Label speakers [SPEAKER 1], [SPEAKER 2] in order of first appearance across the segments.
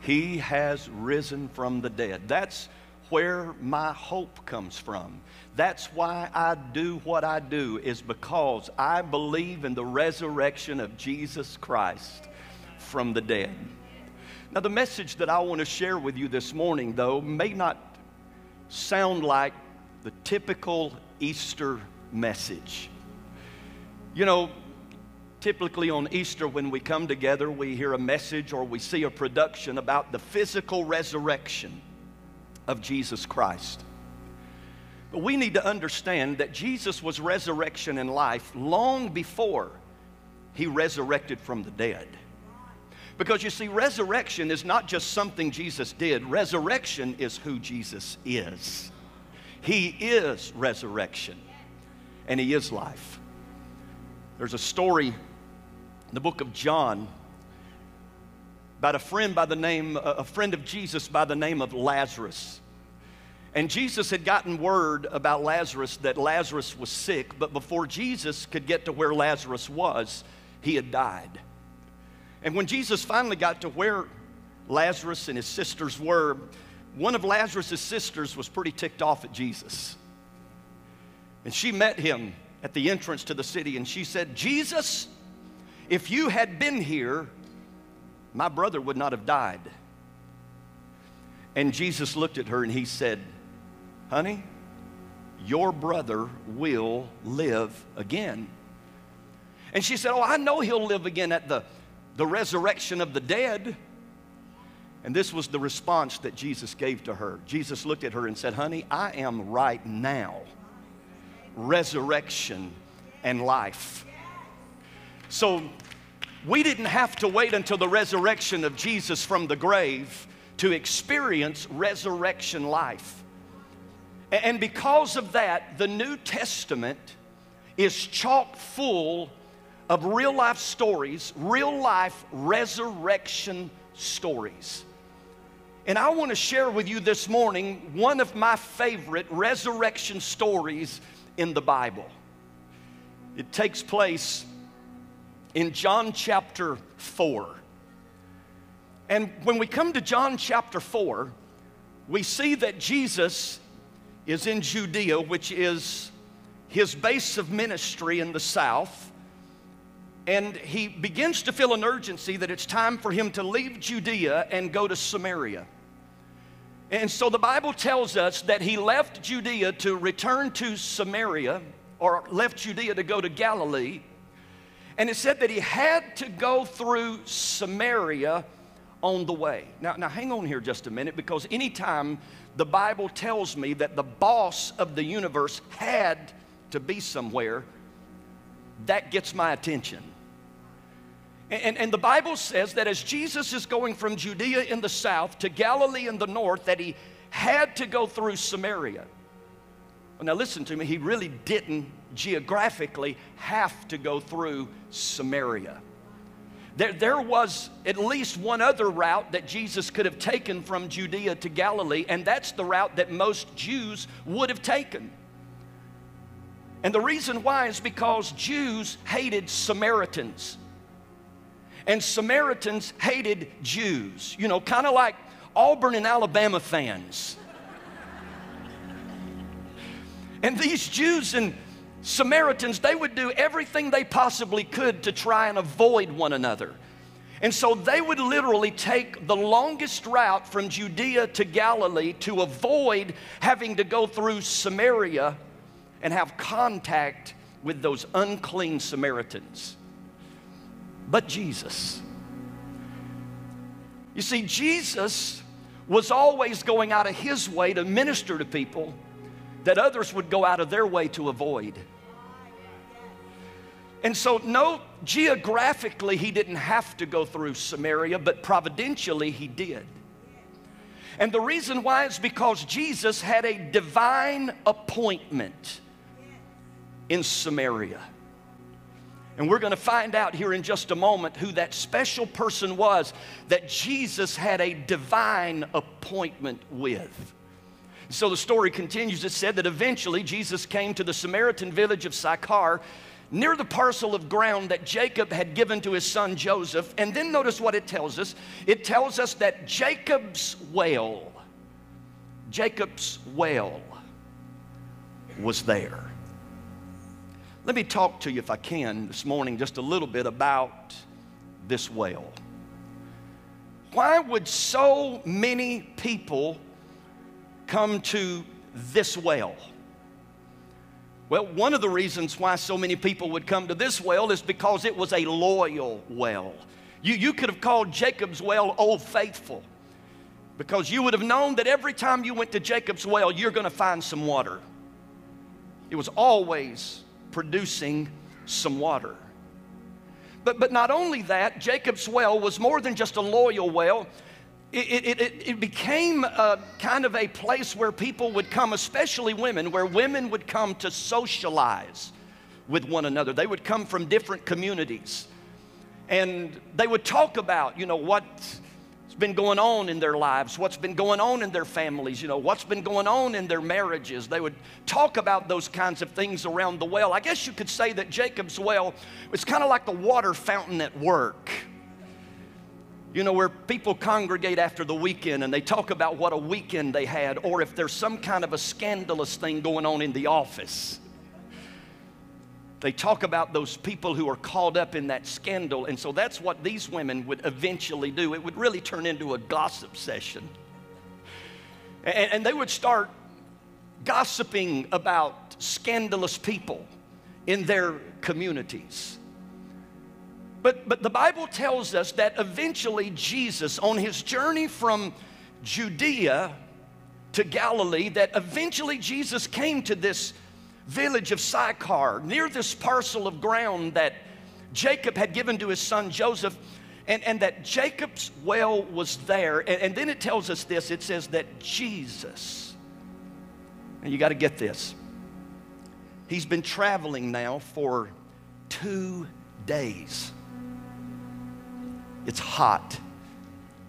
[SPEAKER 1] He has risen from the dead. That's where my hope comes from. That's why I do what I do, is because I believe in the resurrection of Jesus Christ from the dead. Now, the message that I want to share with you this morning, though, may not sound like the typical Easter message. You know, typically on Easter, when we come together, we hear a message or we see a production about the physical resurrection of Jesus Christ. But we need to understand that Jesus was resurrection in life long before he resurrected from the dead. Because you see, resurrection is not just something Jesus did, resurrection is who Jesus is. He is resurrection, and He is life. There's a story in the book of John about a friend by the name, a friend of Jesus by the name of Lazarus. And Jesus had gotten word about Lazarus that Lazarus was sick, but before Jesus could get to where Lazarus was, he had died. And when Jesus finally got to where Lazarus and his sisters were, one of Lazarus' sisters was pretty ticked off at Jesus. And she met him at the entrance to the city and she said, Jesus, if you had been here, my brother would not have died. And Jesus looked at her and he said, Honey, your brother will live again. And she said, Oh, I know he'll live again at the the resurrection of the dead. And this was the response that Jesus gave to her. Jesus looked at her and said, Honey, I am right now resurrection and life. So we didn't have to wait until the resurrection of Jesus from the grave to experience resurrection life. And because of that, the New Testament is chock full of real life stories, real life resurrection stories. And I want to share with you this morning one of my favorite resurrection stories in the Bible. It takes place in John chapter 4. And when we come to John chapter 4, we see that Jesus is in Judea, which is his base of ministry in the south and he begins to feel an urgency that it's time for him to leave Judea and go to Samaria. And so the Bible tells us that he left Judea to return to Samaria, or left Judea to go to Galilee. And it said that he had to go through Samaria on the way. Now, now hang on here just a minute because anytime the Bible tells me that the boss of the universe had to be somewhere, that gets my attention. And, and, the Bible says that as Jesus is going from Judea in the south to Galilee in the north, that he had to go through Samaria. Now, listen to me, he really didn't geographically have to go through Samaria. There, there was at least one other route that Jesus could have taken from Judea to Galilee, and that's the route that most Jews would have taken. And the reason why is because Jews hated Samaritans and Samaritans hated Jews. You know, kind of like Auburn and Alabama fans. and these Jews and Samaritans, they would do everything they possibly could to try and avoid one another. And so they would literally take the longest route from Judea to Galilee to avoid having to go through Samaria and have contact with those unclean Samaritans but Jesus. You see, Jesus was always going out of his way to minister to people that others would go out of their way to avoid. And so, no, geographically, he didn't have to go through Samaria, but providentially, he did. And the reason why is because Jesus had a divine appointment in Samaria. And we're going to find out here in just a moment who that special person was that Jesus had a divine appointment with. So the story continues. It said that eventually Jesus came to the Samaritan village of Sychar near the parcel of ground that Jacob had given to his son Joseph. And then notice what it tells us it tells us that Jacob's well, Jacob's well was there. Let me talk to you, if I can, this morning just a little bit about this well. Why would so many people come to this well? Well, one of the reasons why so many people would come to this well is because it was a loyal well. You, you could have called Jacob's well Old Faithful because you would have known that every time you went to Jacob's well, you're going to find some water. It was always producing some water. But, but not only that, Jacob's well was more than just a loyal well. It, it, it, it, became a, kind of a place where people would come, especially women, where women would come to socialize with one another. They would come from different communities. And they would talk about, you know, what's been going on in their lives, what's been going on in their families, you know, what's been going on in their marriages. They would talk about those kinds of things around the well. I guess you could say that Jacob's well was kind of like the water fountain at work. You know, where people congregate after the weekend and they talk about what a weekend they had, or if there's some kind of a scandalous thing going on in the office they talk about those people who are caught up in that scandal. And so that's what these women would eventually do. It would really turn into a gossip session. And, and they would start gossiping about scandalous people in their communities. But, but the Bible tells us that eventually Jesus, on his journey from Judea to Galilee, that eventually Jesus came to this village of Sychar, near this parcel of ground that Jacob had given to his son Joseph, and, and that Jacob's well was there. And, and then it tells us this it says that Jesus, and you got to get this, he's been traveling now for two days. It's hot.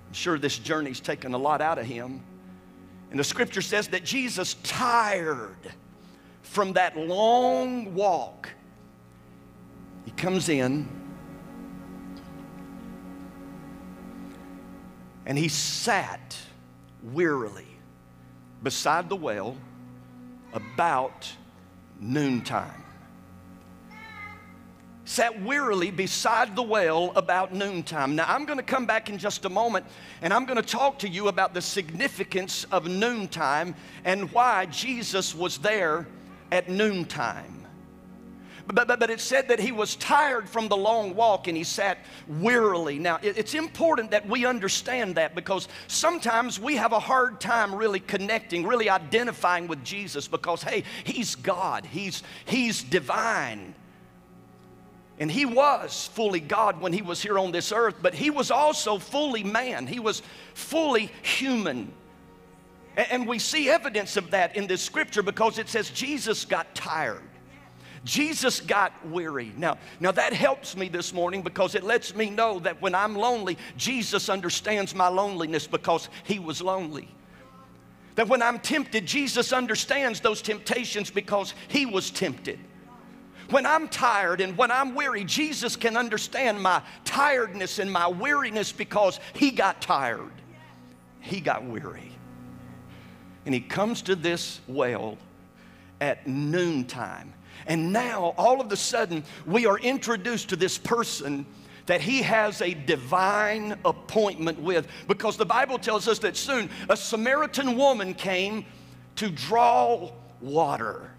[SPEAKER 1] I'm sure this journey's taken a lot out of him. And the scripture says that Jesus, tired, from that long walk, he comes in and he sat wearily beside the well about noontime. Sat wearily beside the well about noontime. Now, I'm going to come back in just a moment and I'm going to talk to you about the significance of noontime and why Jesus was there at noontime. But, but, but, it said that he was tired from the long walk and he sat wearily. Now, it, it's important that we understand that because sometimes we have a hard time really connecting, really identifying with Jesus because, hey, he's God, he's, he's divine. And he was fully God when he was here on this earth, but he was also fully man, he was fully human. And we see evidence of that in this scripture because it says Jesus got tired. Jesus got weary. Now, now that helps me this morning because it lets me know that when I'm lonely, Jesus understands my loneliness because he was lonely. That when I'm tempted, Jesus understands those temptations because he was tempted. When I'm tired and when I'm weary, Jesus can understand my tiredness and my weariness because he got tired. He got weary and he comes to this well at noontime. And now, all of a sudden, we are introduced to this person that he has a divine appointment with because the Bible tells us that soon a Samaritan woman came to draw water.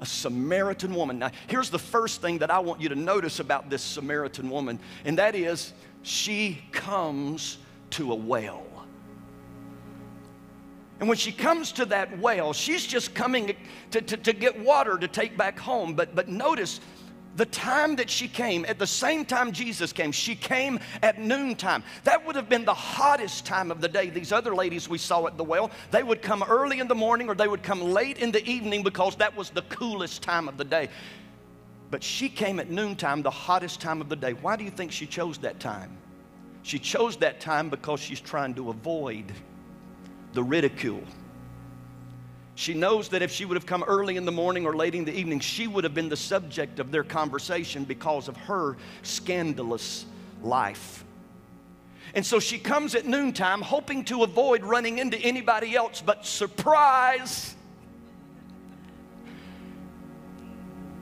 [SPEAKER 1] A Samaritan woman. Now, here's the first thing that I want you to notice about this Samaritan woman, and that is she comes to a well. And when she comes to that well, she's just coming to, to, to, get water to take back home. But, but notice the time that she came, at the same time Jesus came, she came at noontime. That would have been the hottest time of the day. These other ladies we saw at the well, they would come early in the morning or they would come late in the evening because that was the coolest time of the day. But she came at noontime, the hottest time of the day. Why do you think she chose that time? She chose that time because she's trying to avoid the ridicule. She knows that if she would have come early in the morning or late in the evening, she would have been the subject of their conversation because of her scandalous life. And so she comes at noontime hoping to avoid running into anybody else, but surprise,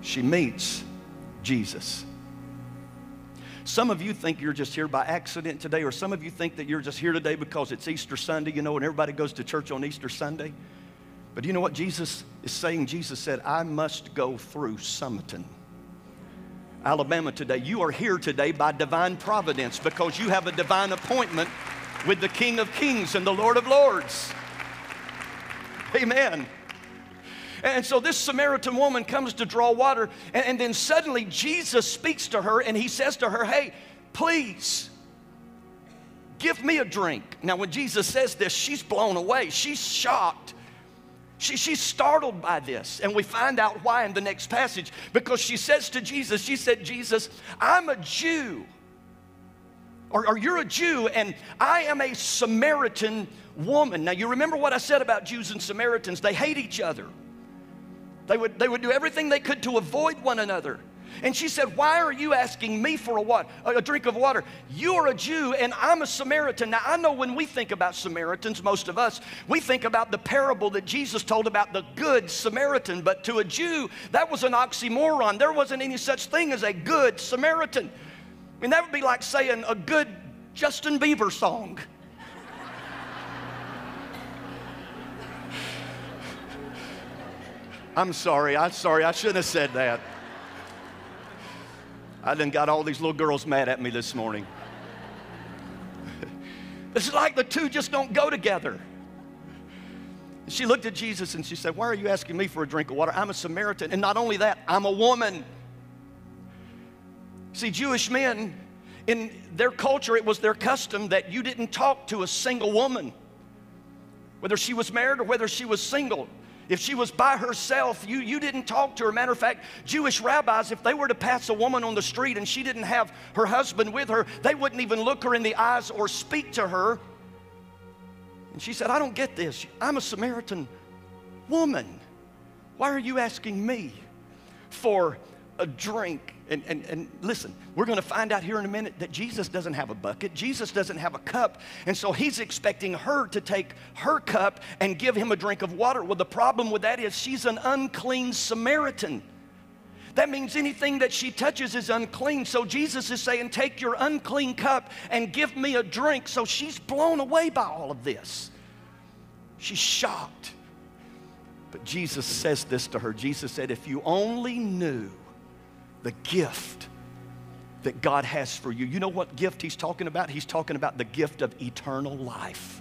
[SPEAKER 1] she meets Jesus. Some of you think you're just here by accident today, or some of you think that you're just here today because it's Easter Sunday, you know, and everybody goes to church on Easter Sunday. But you know what Jesus is saying? Jesus said, I must go through Sumiton. Alabama today. You are here today by divine providence because you have a divine appointment with the King of Kings and the Lord of Lords. Amen. And so this Samaritan woman comes to draw water, and, and, then suddenly Jesus speaks to her and he says to her, Hey, please give me a drink. Now, when Jesus says this, she's blown away, she's shocked. She, she's startled by this, and we find out why in the next passage because she says to Jesus, She said, Jesus, I'm a Jew, or, or you're a Jew, and I am a Samaritan woman. Now, you remember what I said about Jews and Samaritans? They hate each other. They would, they would do everything they could to avoid one another. And she said, Why are you asking me for a, what, a drink of water? You're a Jew and I'm a Samaritan. Now, I know when we think about Samaritans, most of us, we think about the parable that Jesus told about the good Samaritan. But to a Jew, that was an oxymoron. There wasn't any such thing as a good Samaritan. I mean, that would be like saying a good Justin Bieber song. I'm sorry. I'm sorry. I shouldn't have said that. I done got all these little girls mad at me this morning. it's like the two just don't go together. She looked at Jesus and she said, Why are you asking me for a drink of water? I'm a Samaritan. And not only that, I'm a woman. See, Jewish men, in their culture, it was their custom that you didn't talk to a single woman, whether she was married or whether she was single. If she was by herself, you, you didn't talk to her. Matter of fact, Jewish rabbis, if they were to pass a woman on the street and she didn't have her husband with her, they wouldn't even look her in the eyes or speak to her. And she said, I don't get this. I'm a Samaritan woman. Why are you asking me for a drink? And, and, and listen, we're going to find out here in a minute that Jesus doesn't have a bucket. Jesus doesn't have a cup. And so he's expecting her to take her cup and give him a drink of water. Well, the problem with that is she's an unclean Samaritan. That means anything that she touches is unclean. So Jesus is saying, Take your unclean cup and give me a drink. So she's blown away by all of this. She's shocked. But Jesus says this to her Jesus said, If you only knew the gift that God has for you. You know what gift he's talking about? He's talking about the gift of eternal life.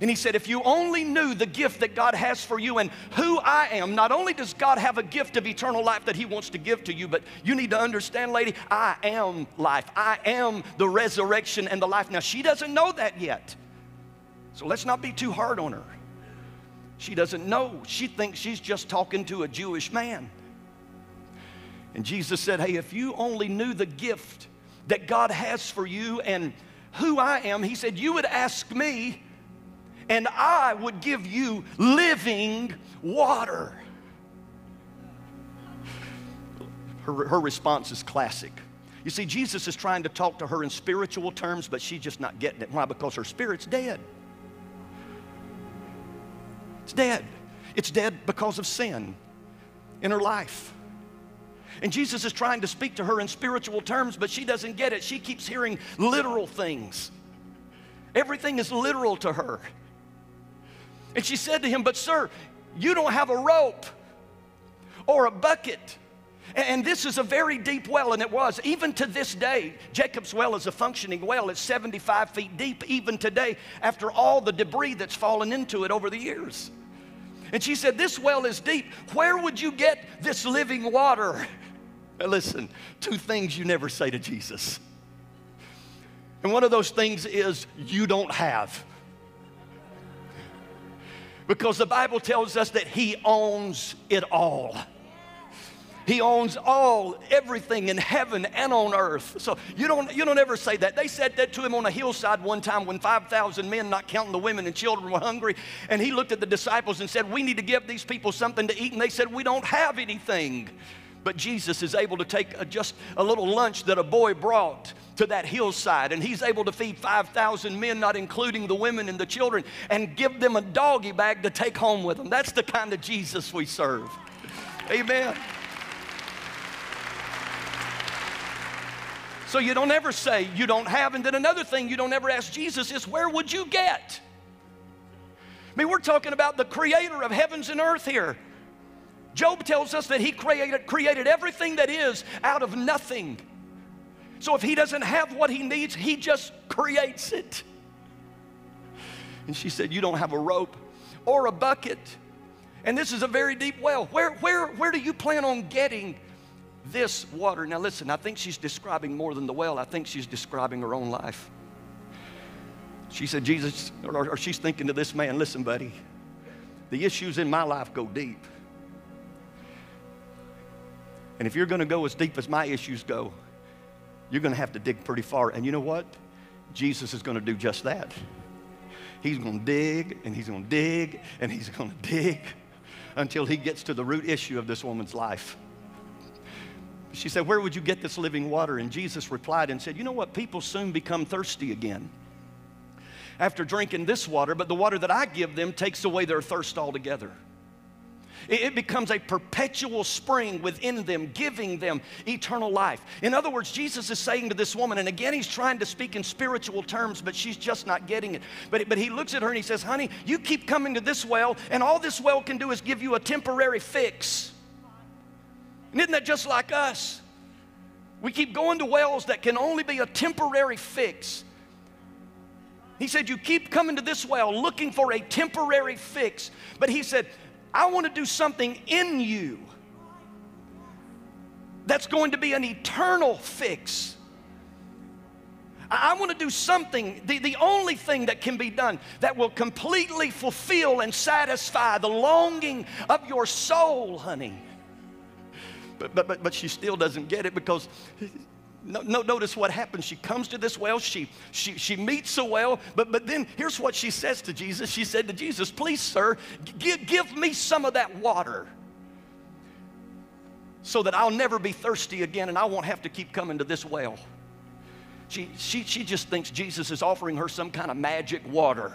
[SPEAKER 1] And he said, if you only knew the gift that God has for you and who I am, not only does God have a gift of eternal life that he wants to give to you, but you need to understand, lady, I am life. I am the resurrection and the life. Now, she doesn't know that yet. So let's not be too hard on her. She doesn't know. She thinks she's just talking to a Jewish man. And Jesus said, Hey, if you only knew the gift that God has for you and who I am, He said, you would ask me, and I would give you living water. Her, her response is classic. You see, Jesus is trying to talk to her in spiritual terms, but she's just not getting it. Why? Because her spirit's dead. It's dead. It's dead because of sin in her life. And Jesus is trying to speak to her in spiritual terms, but she doesn't get it. She keeps hearing literal things. Everything is literal to her. And she said to him, But sir, you don't have a rope or a bucket. And this is a very deep well, and it was. Even to this day, Jacob's well is a functioning well. It's 75 feet deep, even today, after all the debris that's fallen into it over the years. And she said, This well is deep. Where would you get this living water? Listen, two things you never say to Jesus. And one of those things is you don't have. Because the Bible tells us that He owns it all. He owns all, everything in heaven and on earth. So you don't, you don't ever say that. They said that to him on a hillside one time when 5,000 men, not counting the women and children, were hungry. And he looked at the disciples and said, We need to give these people something to eat. And they said, We don't have anything. But Jesus is able to take a, just a little lunch that a boy brought to that hillside, and he's able to feed 5,000 men, not including the women and the children, and give them a doggy bag to take home with them. That's the kind of Jesus we serve. Amen. So you don't ever say you don't have. And then another thing you don't ever ask Jesus is, where would you get? I mean, we're talking about the creator of heavens and earth here. Job tells us that he created, created everything that is out of nothing. So if he doesn't have what he needs, he just creates it. And she said, You don't have a rope or a bucket. And this is a very deep well. Where, where, where do you plan on getting this water. Now, listen, I think she's describing more than the well, I think she's describing her own life. She said, Jesus, or, or she's thinking to this man, listen, buddy, the issues in my life go deep. And if you're going to go as deep as my issues go, you're going to have to dig pretty far. And you know what? Jesus is going to do just that. He's going to dig and he's going to dig and he's going to dig until he gets to the root issue of this woman's life. She said, Where would you get this living water? And Jesus replied and said, You know what? People soon become thirsty again after drinking this water, but the water that I give them takes away their thirst altogether. It becomes a perpetual spring within them, giving them eternal life. In other words, Jesus is saying to this woman, and again, he's trying to speak in spiritual terms, but she's just not getting it. But, but he looks at her and he says, Honey, you keep coming to this well, and all this well can do is give you a temporary fix. And isn't that just like us? We keep going to wells that can only be a temporary fix. He said, You keep coming to this well looking for a temporary fix. But he said, I want to do something in you that's going to be an eternal fix. I want to do something, the, the only thing that can be done that will completely fulfill and satisfy the longing of your soul, honey. But, but, but, but she still doesn't get it because no, no, notice what happens. She comes to this well, she, she, she meets a well, but, but then here's what she says to Jesus. She said to Jesus, Please, sir, give, give me some of that water so that I'll never be thirsty again and I won't have to keep coming to this well. She, she, she just thinks Jesus is offering her some kind of magic water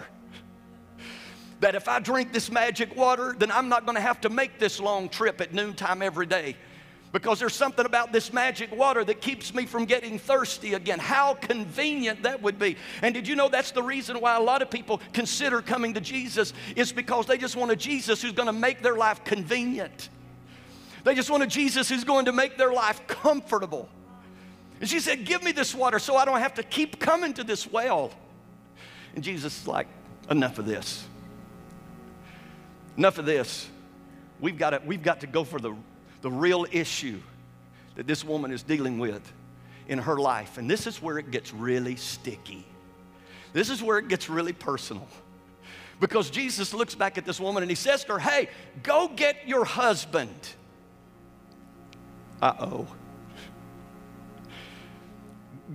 [SPEAKER 1] that if I drink this magic water, then I'm not going to have to make this long trip at noontime every day because there's something about this magic water that keeps me from getting thirsty again. How convenient that would be. And did you know that's the reason why a lot of people consider coming to Jesus is because they just want a Jesus who's going to make their life convenient. They just want a Jesus who's going to make their life comfortable. And she said, Give me this water so I don't have to keep coming to this well. And Jesus is like, Enough of this. Enough of this. We've got to, we've got to go for the the real issue that this woman is dealing with in her life. And this is where it gets really sticky. This is where it gets really personal. Because Jesus looks back at this woman and he says to her, Hey, go get your husband. Uh oh.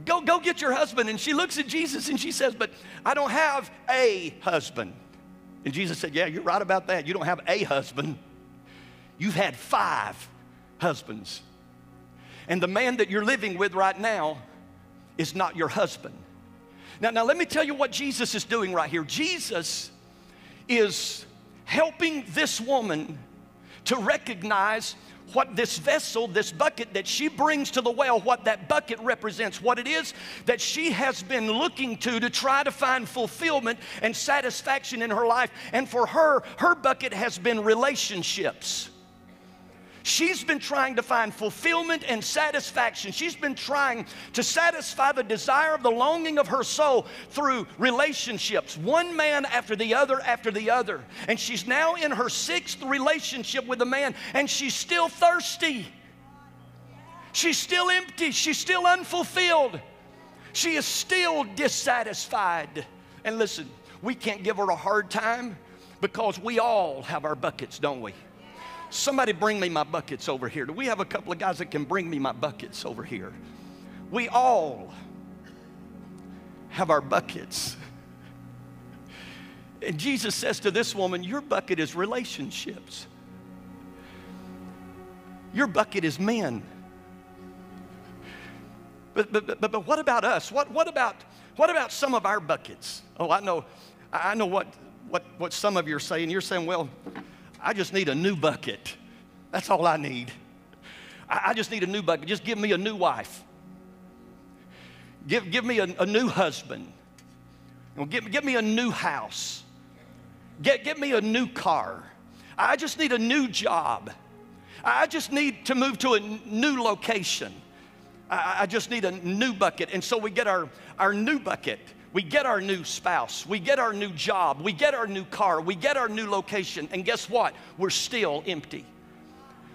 [SPEAKER 1] Go, go get your husband. And she looks at Jesus and she says, But I don't have a husband. And Jesus said, Yeah, you're right about that. You don't have a husband, you've had five husbands. And the man that you're living with right now is not your husband. Now, now let me tell you what Jesus is doing right here. Jesus is helping this woman to recognize what this vessel, this bucket that she brings to the well, what that bucket represents, what it is that she has been looking to to try to find fulfillment and satisfaction in her life. And for her, her bucket has been relationships. She's been trying to find fulfillment and satisfaction. She's been trying to satisfy the desire of the longing of her soul through relationships, one man after the other after the other. And she's now in her sixth relationship with a man, and she's still thirsty. She's still empty. She's still unfulfilled. She is still dissatisfied. And listen, we can't give her a hard time because we all have our buckets, don't we? Somebody bring me my buckets over here. Do we have a couple of guys that can bring me my buckets over here? We all have our buckets. And Jesus says to this woman, Your bucket is relationships. Your bucket is men. But, but, but, but what about us? What, what, about, what about some of our buckets? Oh, I know, I know what, what, what some of you are saying. You're saying, well, I just need a new bucket. That's all I need. I, I just need a new bucket. Just give me a new wife. Give, give me a, a new husband. Give, give me a new house. Get, get me a new car. I just need a new job. I just need to move to a new location. I, I just need a new bucket. And so we get our, our new bucket. We get our new spouse. We get our new job. We get our new car. We get our new location. And guess what? We're still empty.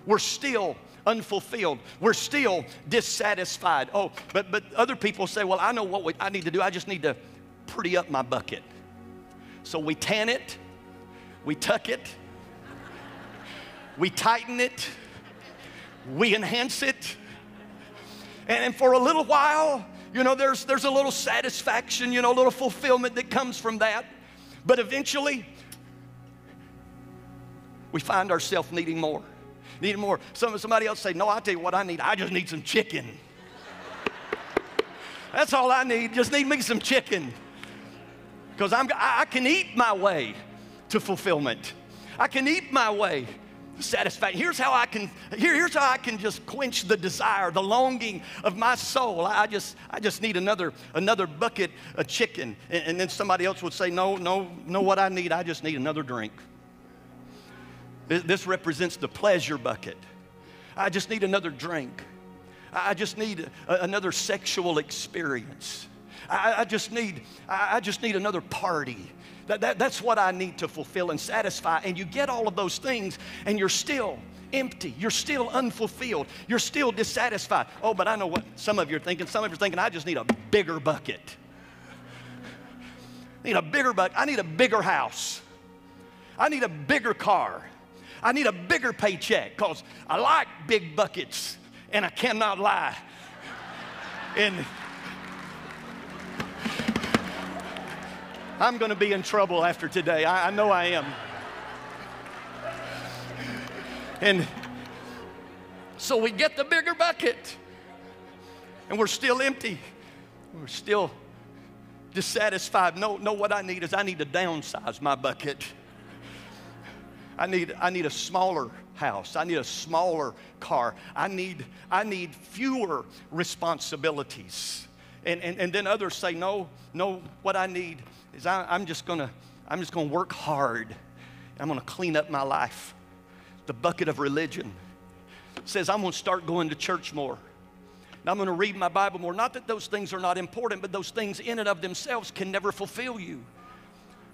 [SPEAKER 1] We're still unfulfilled. We're still dissatisfied. Oh, but, but other people say, well, I know what we, I need to do. I just need to pretty up my bucket. So we tan it, we tuck it, we tighten it, we enhance it, and for a little while, you know, there's, there's a little satisfaction, you know, a little fulfillment that comes from that. But eventually, we find ourselves needing more. Needing more. Some, somebody else say, No, I'll tell you what I need. I just need some chicken. That's all I need. Just need me some chicken. Because I'm I can eat my way to fulfillment. I can eat my way satisfaction. Here's how I can, here, here's how I can just quench the desire, the longing of my soul. I just, I just need another, another bucket of chicken. And, and then somebody else would say, no, no, no, what I need, I just need another drink. This, this represents the pleasure bucket. I just need another drink. I just need a, another sexual experience. I, I, just need, I, I just need another party. That, that, that's what I need to fulfill and satisfy. And you get all of those things, and you're still empty. You're still unfulfilled. You're still dissatisfied. Oh, but I know what some of you are thinking. Some of you are thinking, I just need a bigger bucket. I need a bigger bucket. I need a bigger house. I need a bigger car. I need a bigger paycheck because I like big buckets and I cannot lie. And I'm going to be in trouble after today. I, I know I am. And so we get the bigger bucket, and we're still empty. We're still dissatisfied. No, no, what I need is I need to downsize my bucket. I need, I need a smaller house. I need a smaller car. I need, I need fewer responsibilities. And, and, and then others say, no, no, what I need is I, I'm just gonna, I'm just gonna work hard. I'm gonna clean up my life. The bucket of religion says I'm gonna start going to church more. And I'm gonna read my Bible more. Not that those things are not important, but those things in and of themselves can never fulfill you.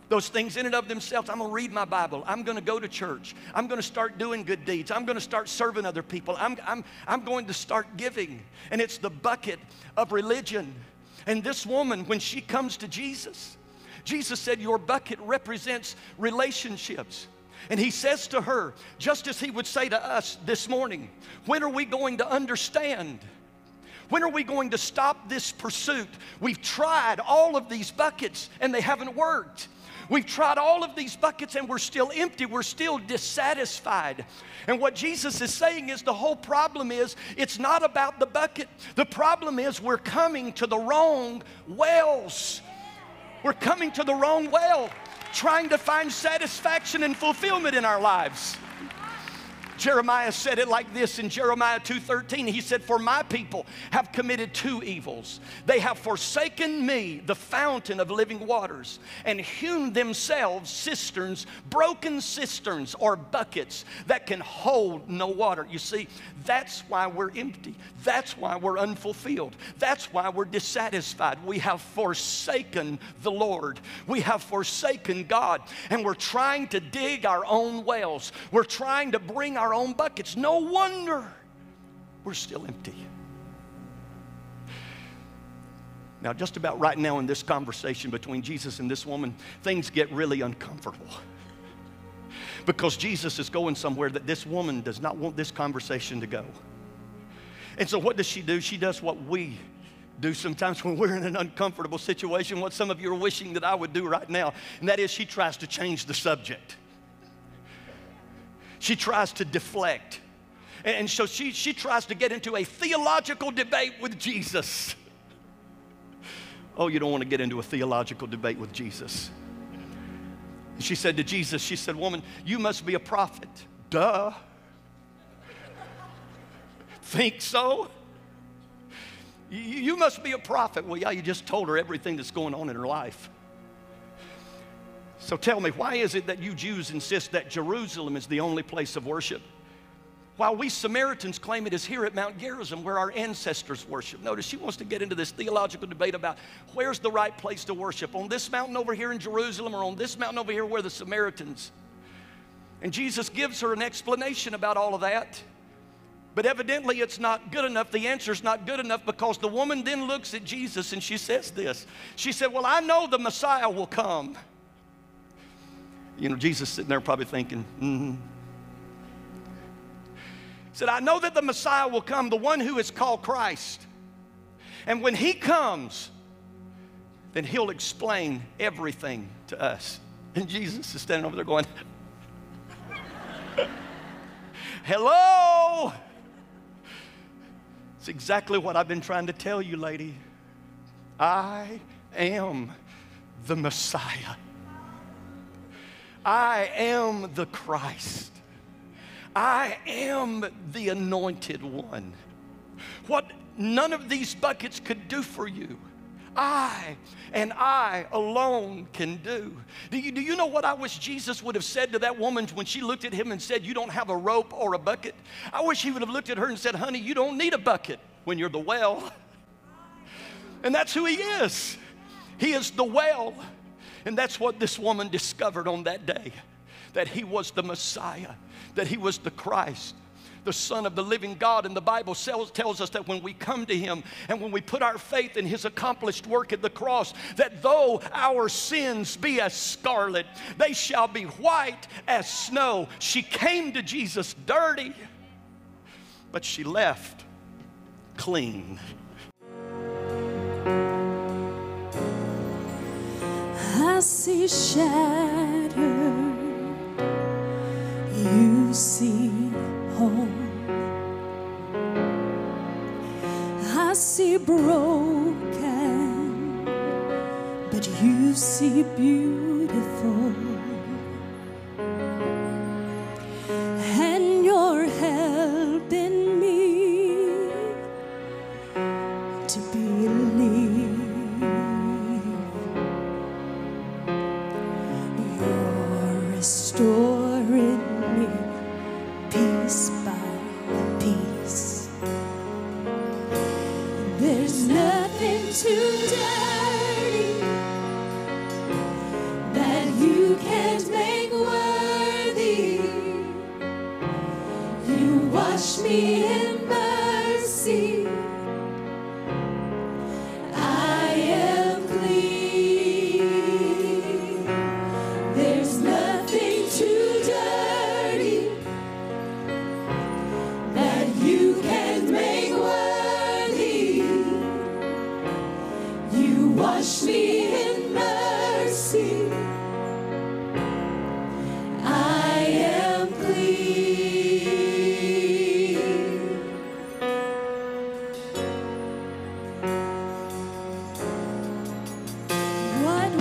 [SPEAKER 1] Those things in and of themselves, I'm gonna read my Bible. I'm gonna go to church. I'm gonna start doing good deeds. I'm gonna start serving other people. I'm, I'm, I'm going to start giving. And it's the bucket of religion. And this woman, when she comes to Jesus, Jesus said, Your bucket represents relationships. And he says to her, just as he would say to us this morning, When are we going to understand? When are we going to stop this pursuit? We've tried all of these buckets and they haven't worked. We've tried all of these buckets and we're still empty. We're still dissatisfied. And what Jesus is saying is the whole problem is it's not about the bucket. The problem is we're coming to the wrong wells. We're coming to the wrong well, trying to find satisfaction and fulfillment in our lives. Jeremiah said it like this in Jeremiah 2:13. He said, "For my people have committed two evils. They have forsaken me, the fountain of living waters, and hewn themselves cisterns, broken cisterns or buckets that can hold no water." You see, that's why we're empty. That's why we're unfulfilled. That's why we're dissatisfied. We have forsaken the Lord. We have forsaken God, and we're trying to dig our own wells. We're trying to bring our our own buckets. No wonder we're still empty. Now, just about right now in this conversation between Jesus and this woman, things get really uncomfortable. because Jesus is going somewhere that this woman does not want this conversation to go. And so, what does she do? She does what we do sometimes when we're in an uncomfortable situation, what some of you are wishing that I would do right now, and that is she tries to change the subject. She tries to deflect. And so she, she tries to get into a theological debate with Jesus. Oh, you don't want to get into a theological debate with Jesus. She said to Jesus, She said, Woman, you must be a prophet. Duh. Think so? You must be a prophet. Well, yeah, you just told her everything that's going on in her life. So tell me, why is it that you Jews insist that Jerusalem is the only place of worship? While we Samaritans claim it is here at Mount Gerizim where our ancestors worship. Notice she wants to get into this theological debate about where's the right place to worship on this mountain over here in Jerusalem or on this mountain over here where the Samaritans. And Jesus gives her an explanation about all of that. But evidently, it's not good enough. The answer is not good enough because the woman then looks at Jesus and she says this. She said, Well, I know the Messiah will come. You know, Jesus sitting there probably thinking, mm hmm He said, I know that the Messiah will come, the one who is called Christ. And when he comes, then he'll explain everything to us. And Jesus is standing over there going, Hello! It's exactly what I've been trying to tell you, lady. I am the Messiah. I am the Christ. I am the anointed one. What none of these buckets could do for you, I and I alone can do. Do you, do you know what I wish Jesus would have said to that woman when she looked at him and said, You don't have a rope or a bucket? I wish he would have looked at her and said, Honey, you don't need a bucket when you're the well. And that's who he is. He is the well. And that's what this woman discovered on that day that he was the Messiah that he was the Christ the Son of the living God. And the Bible tells us that when we come to Him and when we put our faith in His accomplished work at the cross, that though our sins be as scarlet, they shall be white as snow. She came to Jesus dirty, but she left clean.
[SPEAKER 2] See shattered you see home. I see broken, but you see beautiful.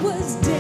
[SPEAKER 2] Was dead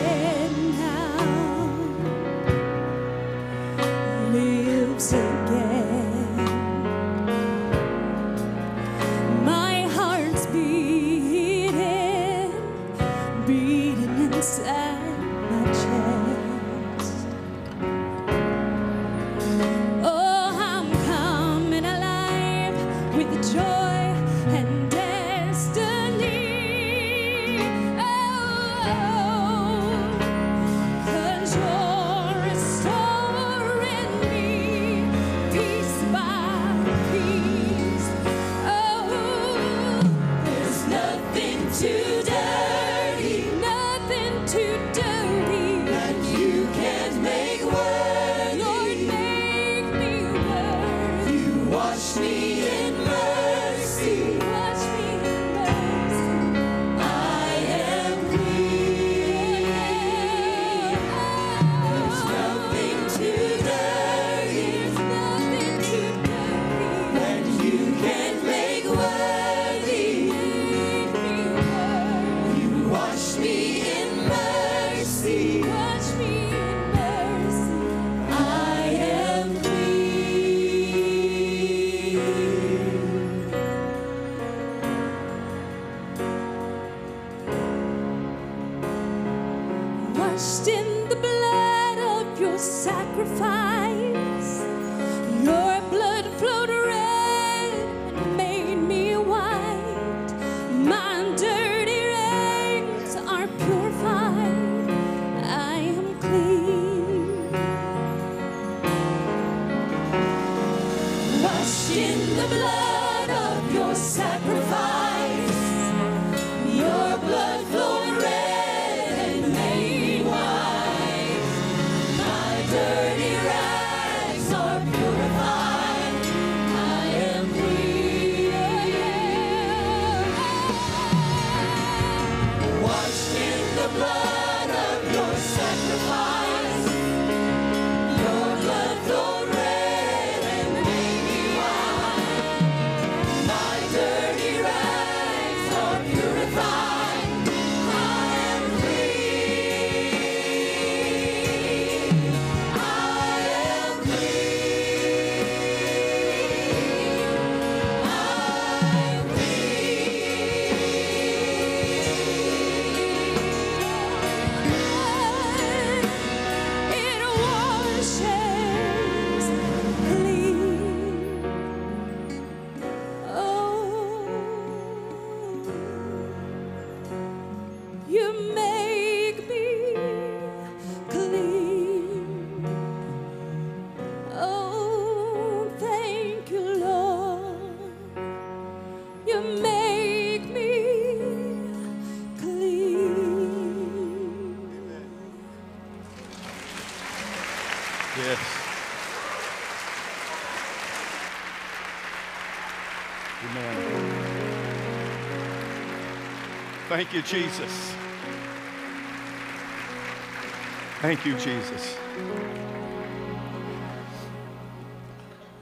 [SPEAKER 2] Washed Thank you,
[SPEAKER 1] Jesus. Thank you, Jesus.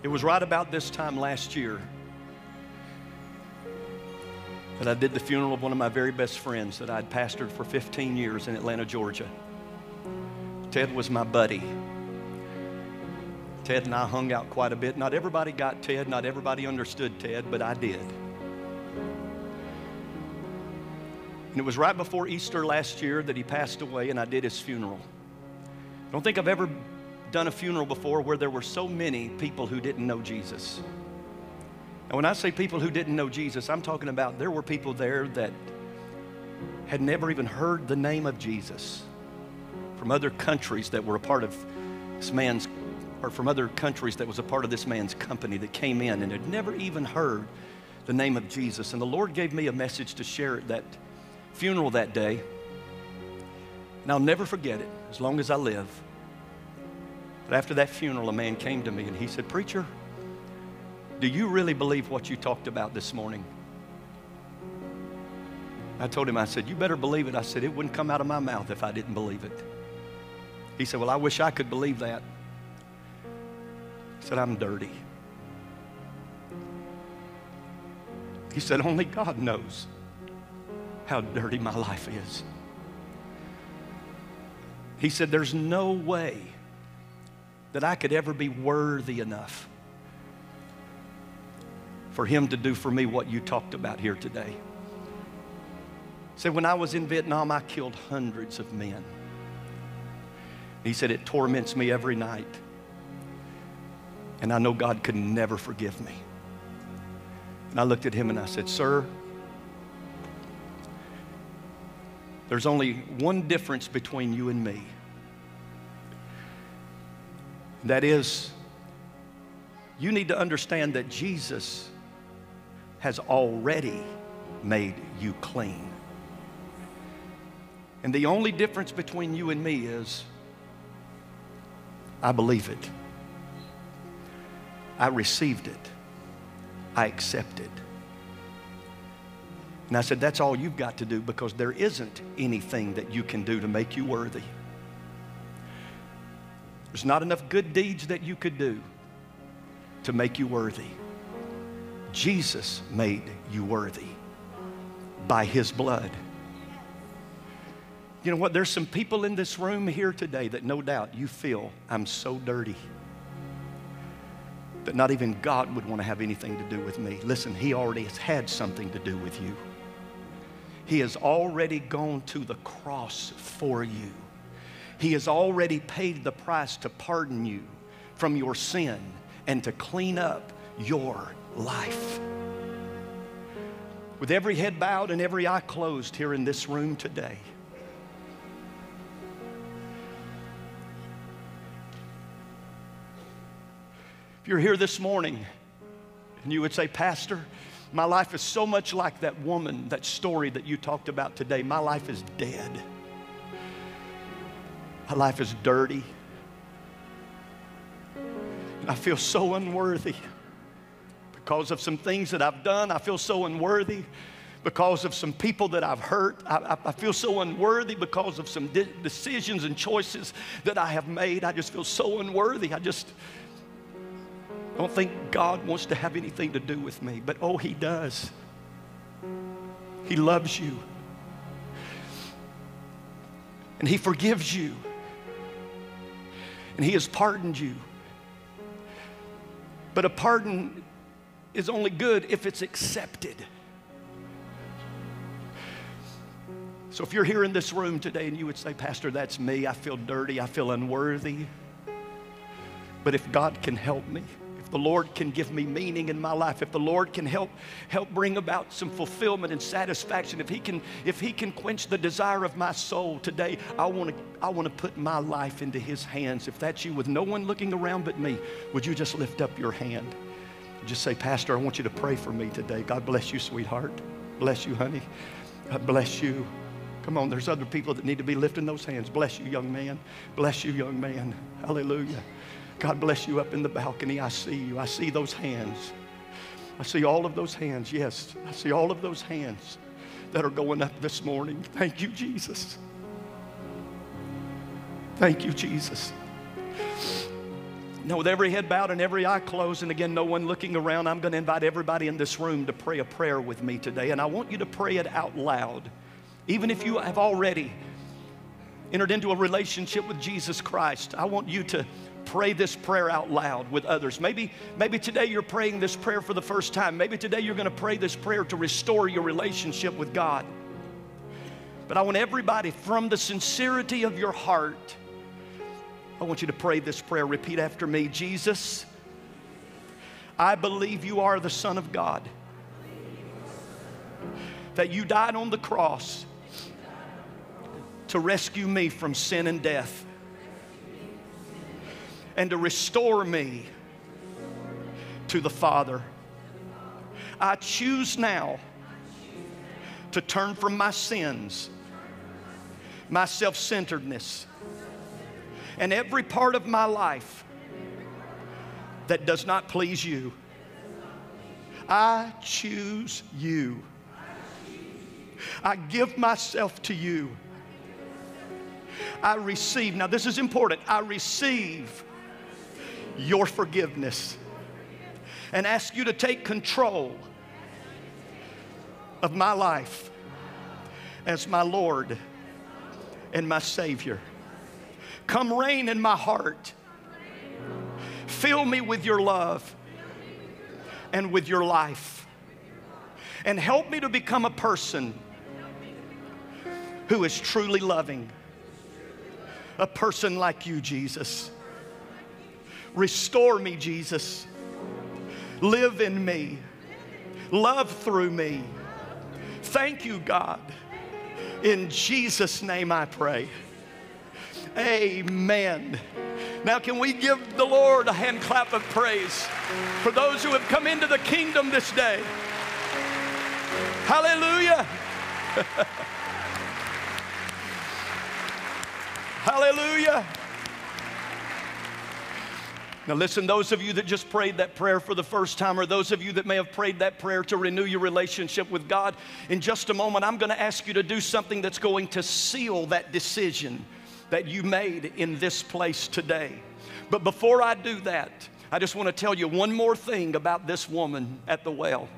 [SPEAKER 1] It was right about this time last year that I did the funeral of one of my very best friends that I'd pastored for 15 years in Atlanta, Georgia. Ted was my buddy. Ted and I hung out quite a bit. Not everybody got Ted, not everybody understood Ted, but I did. And it was right before Easter last year that he passed away, and I did his funeral. I don't think I've ever done a funeral before where there were so many people who didn't know Jesus. And when I say people who didn't know Jesus, I'm talking about there were people there that had never even heard the name of Jesus from other countries that were a part of this man's, or from other countries that was a part of this man's company that came in and had never even heard the name of Jesus. And the Lord gave me a message to share that funeral that day. And I'll never forget it as long as I live. But after that funeral, a man came to me and he said, Preacher, do you really believe what you talked about this morning? I told him, I said, You better believe it. I said, It wouldn't come out of my mouth if I didn't believe it. He said, Well, I wish I could believe that. I said, I'm dirty. He said, Only God knows how dirty my life is. He said, There's no way that I could ever be worthy enough for Him to do for me what you talked about here today. He said, When I was in Vietnam, I killed hundreds of men. He said, It torments me every night. And I know God could never forgive me. And I looked at him and I said, Sir, there's only one difference between you and me. That is, you need to understand that Jesus has already made you clean. And the only difference between you and me is I believe it. I received it. I accept it. And I said, That's all you've got to do because there isn't anything that you can do to make you worthy. There's not enough good deeds that you could do to make you worthy. Jesus made you worthy by his blood. You know what? There's some people in this room here today that no doubt you feel, I'm so dirty that not even God would want to have anything to do with me. Listen, He already has had something to do with you. He has already gone to the cross for you He has already paid the price to pardon you from your sin and to clean up your life. With every head bowed and every eye closed here in this room today, if you're here this morning and you would say, Pastor, my life is so much like that woman, that story that you talked about today. My life is dead. My life is dirty. And I feel so unworthy because of some things that I've done. I feel so unworthy because of some people that I've hurt. I, I, I feel so unworthy because of some de- decisions and choices that I have made. I just feel so unworthy. I just don't think God wants to have anything to do with me. But oh, He does. He loves you. And He forgives you. And He has pardoned you. But a pardon is only good if it's accepted. So if you're here in this room today and you would say, Pastor, that's me, I feel dirty, I feel unworthy. But if God can help me, the Lord can give me meaning in my life, if the Lord can help help bring about some fulfillment and satisfaction, if He can if He can quench the desire of my soul today, I want to I want to put my life into His hands. If that's you, with no one looking around but me, would you just lift up your hand? Just say, Pastor, I want you to pray for me today. God bless you, sweetheart. Bless you, honey. God bless you. Come on, there's other people that need to be lifting those hands. Bless you, young man. Bless you, young man. Hallelujah. God bless you up in the balcony. I see you. I see those hands. I see all of those hands. Yes, I see all of those hands that are going up this morning. Thank you, Jesus. Thank you, Jesus. Now, with every head bowed and every eye closed, and again, no one looking around, I'm going to invite everybody in this room to pray a prayer with me today. And I want you to pray it out loud. Even if you have already entered into a relationship with Jesus Christ, I want you to pray this prayer out loud with others. Maybe, maybe today you're praying this prayer for the first time. Maybe today you're going to pray this prayer to restore your relationship with God. But I want everybody from the sincerity of your heart I want you to pray this prayer. Repeat after me Jesus, I believe you are the Son of God, that you died on the cross to rescue me from sin and death, and to restore me to the Father. I choose now to turn from my sins, my self centeredness and every part of my life that does not please you. I choose you. I give myself to you. I receive, now this is important, I receive your forgiveness and ask you to take control of my life as my Lord and my Savior. Come reign in my heart. Fill me with your love and with your life. And help me to become a person who is truly loving. A person like you, Jesus. Restore me, Jesus. Live in me. Love through me. Thank you, God. In Jesus' name I pray. Amen. Now, can we give the Lord a hand clap of praise for those who have come into the kingdom this day? Hallelujah. Hallelujah. Now, listen, those of you that just prayed that prayer for the first time, or those of you that may have prayed that prayer to renew your relationship with God, in just a moment, I'm going to ask you to do something that's going to seal that decision that you made in this place today. But before I do that, I just want to tell you one more thing about this woman at the well.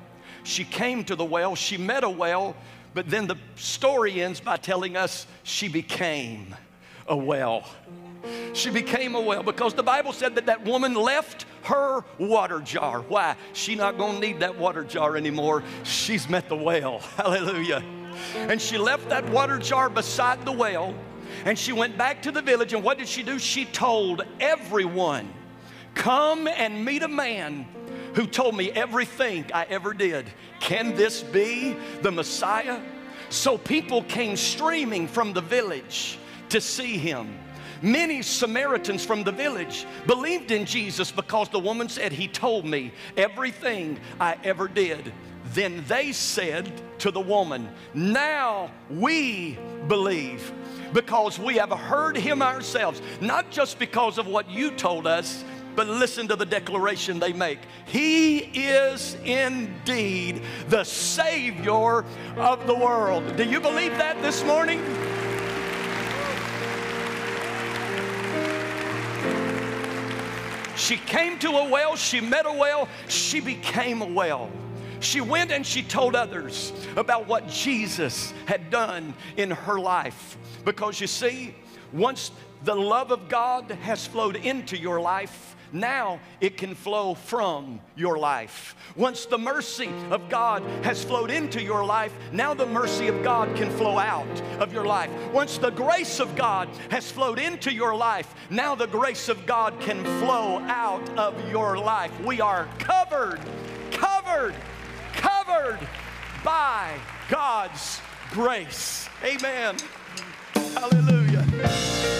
[SPEAKER 1] She came to the well, she met a well, but then the story ends by telling us she became a well. She became a well because the Bible said that that woman left her water jar. Why? She not going to need that water jar anymore. She's met the well. Hallelujah. And she left that water jar beside the well And she went back to the village, and what did she do? She told everyone, Come and meet a man who told me everything I ever did. Can this be the Messiah? So people came streaming from the village to see him. Many Samaritans from the village believed in Jesus because the woman said, He told me everything I ever did. Then they said to the woman, Now we believe because we have heard him ourselves, not just because of what you told us, but listen to the declaration they make. He is indeed the Savior of the world. Do you believe that this morning? She came to a well, she met a well, she became a well. She went and she told others about what Jesus had done in her life. Because you see, once the love of God has flowed into your life, now it can flow from your life. Once the mercy of God has flowed into your life, now the mercy of God can flow out of your life. Once the grace of God has flowed into your life, now the grace of God can flow out of your life. We are covered, covered, covered by God's grace. Amen. Hallelujah.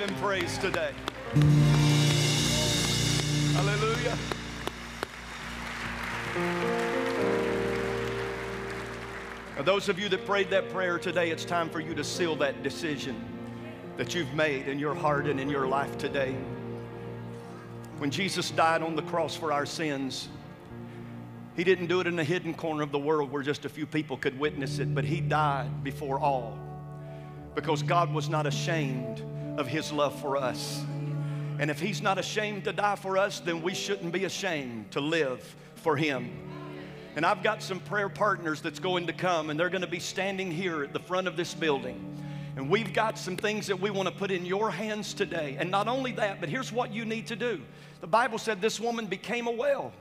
[SPEAKER 1] Give him praise today. Hallelujah. Those of you that prayed that prayer today, it's time for you to seal that decision that you've made in your heart and in your life today. When Jesus died on the cross for our sins, he didn't do it in a hidden corner of the world where just a few people could witness it, but he died before all because God was not ashamed of his love for us. And if he's not ashamed to die for us, then we shouldn't be ashamed to live for him. And I've got some prayer partners that's going to come, and they're going to be standing here at the front of this building. And we've got some things that we want to put in your hands today. And not only that, but here's what you need to do. The Bible said this woman became a well.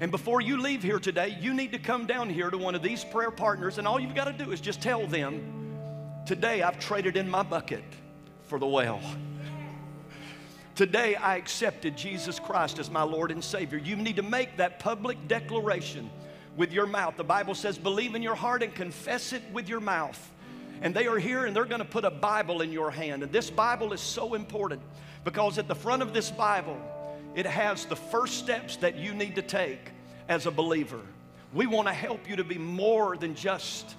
[SPEAKER 1] And before you leave here today, you need to come down here to one of these prayer partners, and all you've got to do is just tell them, Today I've traded in my bucket for the well. Today I accepted Jesus Christ as my Lord and Savior. You need to make that public declaration with your mouth. The Bible says, believe in your heart and confess it with your mouth. And they are here and they're going to put a Bible in your hand. And this Bible is so important because at the front of this Bible, it has the first steps that you need to take as a believer. We want to help you to be more than just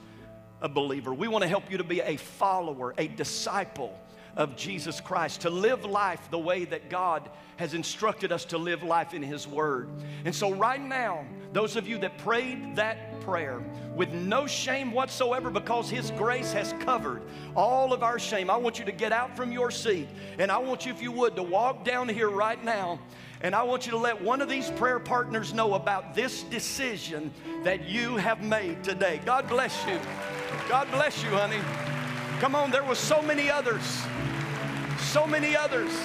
[SPEAKER 1] a believer. We want to help you to be a follower, a disciple of Jesus Christ, to live life the way that God has instructed us to live life in His Word. And so, right now, those of you that prayed that prayer with no shame whatsoever because His grace has covered all of our shame, I want you to get out from your seat and I want you, if you would, to walk down here right now. And I want you to let one of these prayer partners know about this decision that you have made today. God bless you. God bless you, honey. Come on, there were so many others. So many others.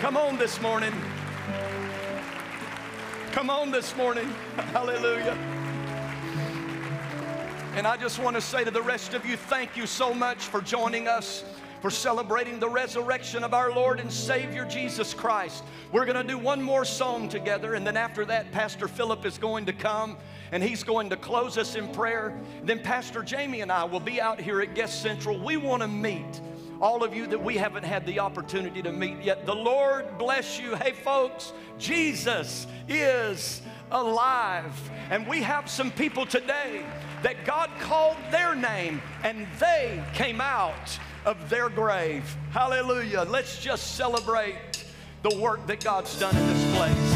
[SPEAKER 1] Come on this morning. Come on this morning. Hallelujah. And I just want to say to the rest of you, thank you so much for joining us for celebrating the resurrection of our Lord and Savior Jesus Christ. We're going to do one more song together, and then after that, Pastor Philip is going to come and he's going to close us in prayer. Then Pastor Jamie and I will be out here at Guest Central. We want to meet all of you that we haven't had the opportunity to meet yet. The Lord bless you. Hey, folks, Jesus is alive. And we have some people today that God called their name and they came out of their grave. Hallelujah. Let's just celebrate the work that God's done in this place.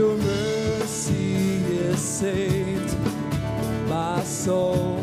[SPEAKER 3] your mercy has saved my soul.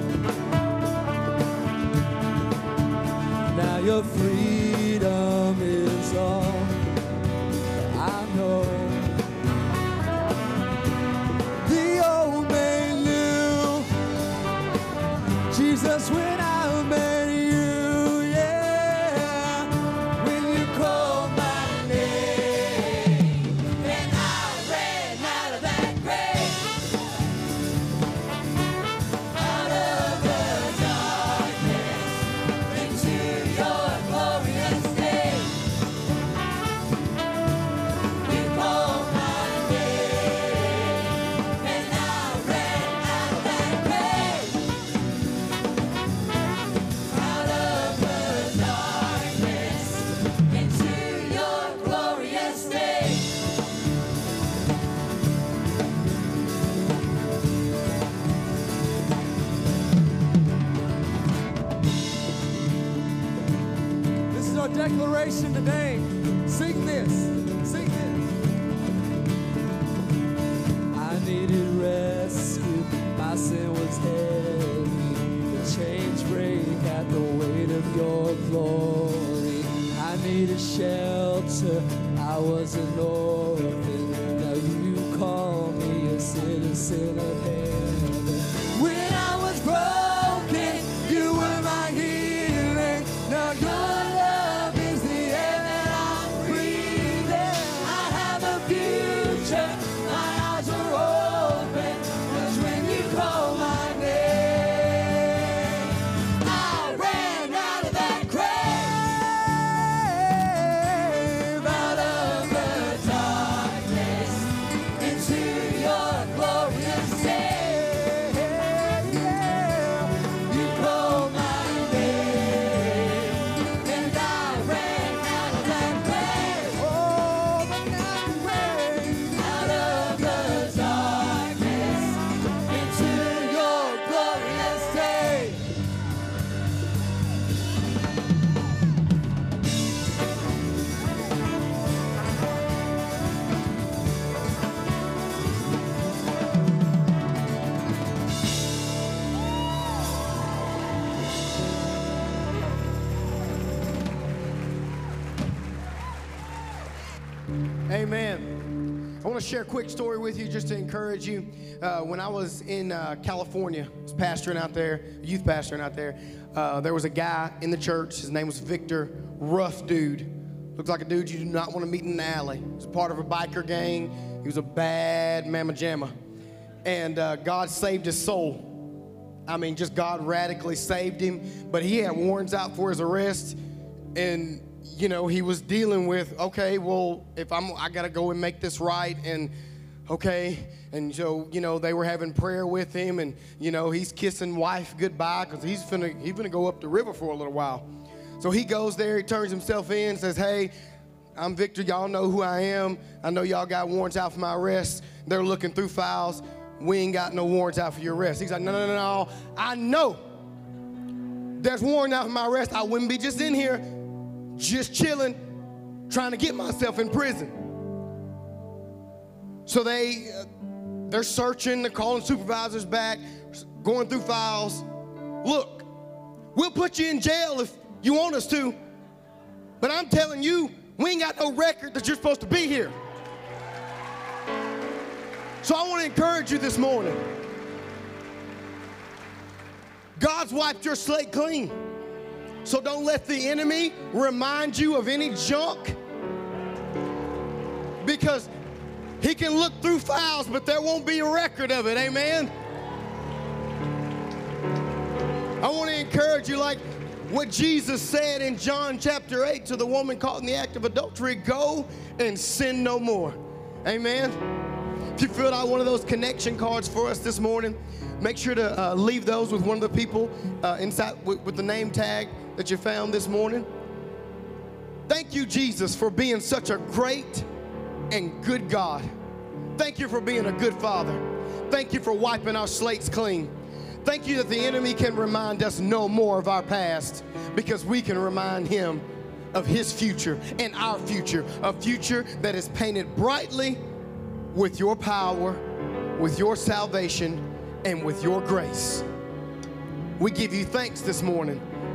[SPEAKER 4] Share a quick story with you just to encourage you. Uh, when I was in uh, California, I was pastoring out there, youth pastoring out there, uh, there was a guy in the church. His name was Victor. Rough dude. Looked like a dude you do not want to meet in an alley. He was part of a biker gang. He was a bad mamma jamma. And uh, God saved his soul. I mean, just God radically saved him. But he had warrants out for his arrest, and you know he was dealing with, okay, well, if I'm, I gotta go and make this right, and okay, and so you know they were having prayer with him, and you know he's kissing wife goodbye because he's finna he's gonna go up the river for a little while. So he goes there, he turns himself in, says, hey. I'm Victor. Y'all know who I am. I know y'all got warrants out for my arrest. They're looking through files. We ain't got no warrants out for your arrest. He's like, no, no, no, no. I know there's warrant out for my arrest. I wouldn't be just in here, just chilling, trying to get myself in prison. So they, uh, they're searching. They're calling supervisors back, going through files. Look, we'll put you in jail if you want us to, but I'm telling you, we ain't got no record that you're supposed to be here. So I want to encourage you this morning. God's wiped your slate clean. So don't let the enemy remind you of any junk. Because he can look through files, but there won't be a record of it. Amen. I want to encourage you, like what Jesus said in John chapter 8 to the woman caught in the act of adultery go and sin no more. Amen. If you filled out one of those connection cards for us this morning, make sure to uh, leave those with one of the people uh, inside with, with the name tag that you found this morning. Thank you, Jesus, for being such a great and good God. Thank you for being a good Father. Thank you for wiping our slates clean. Thank you that the enemy can remind us no more of our past because we can remind him of his future and our future, a future that is painted brightly with your power with your salvation and with your grace. We give you thanks this morning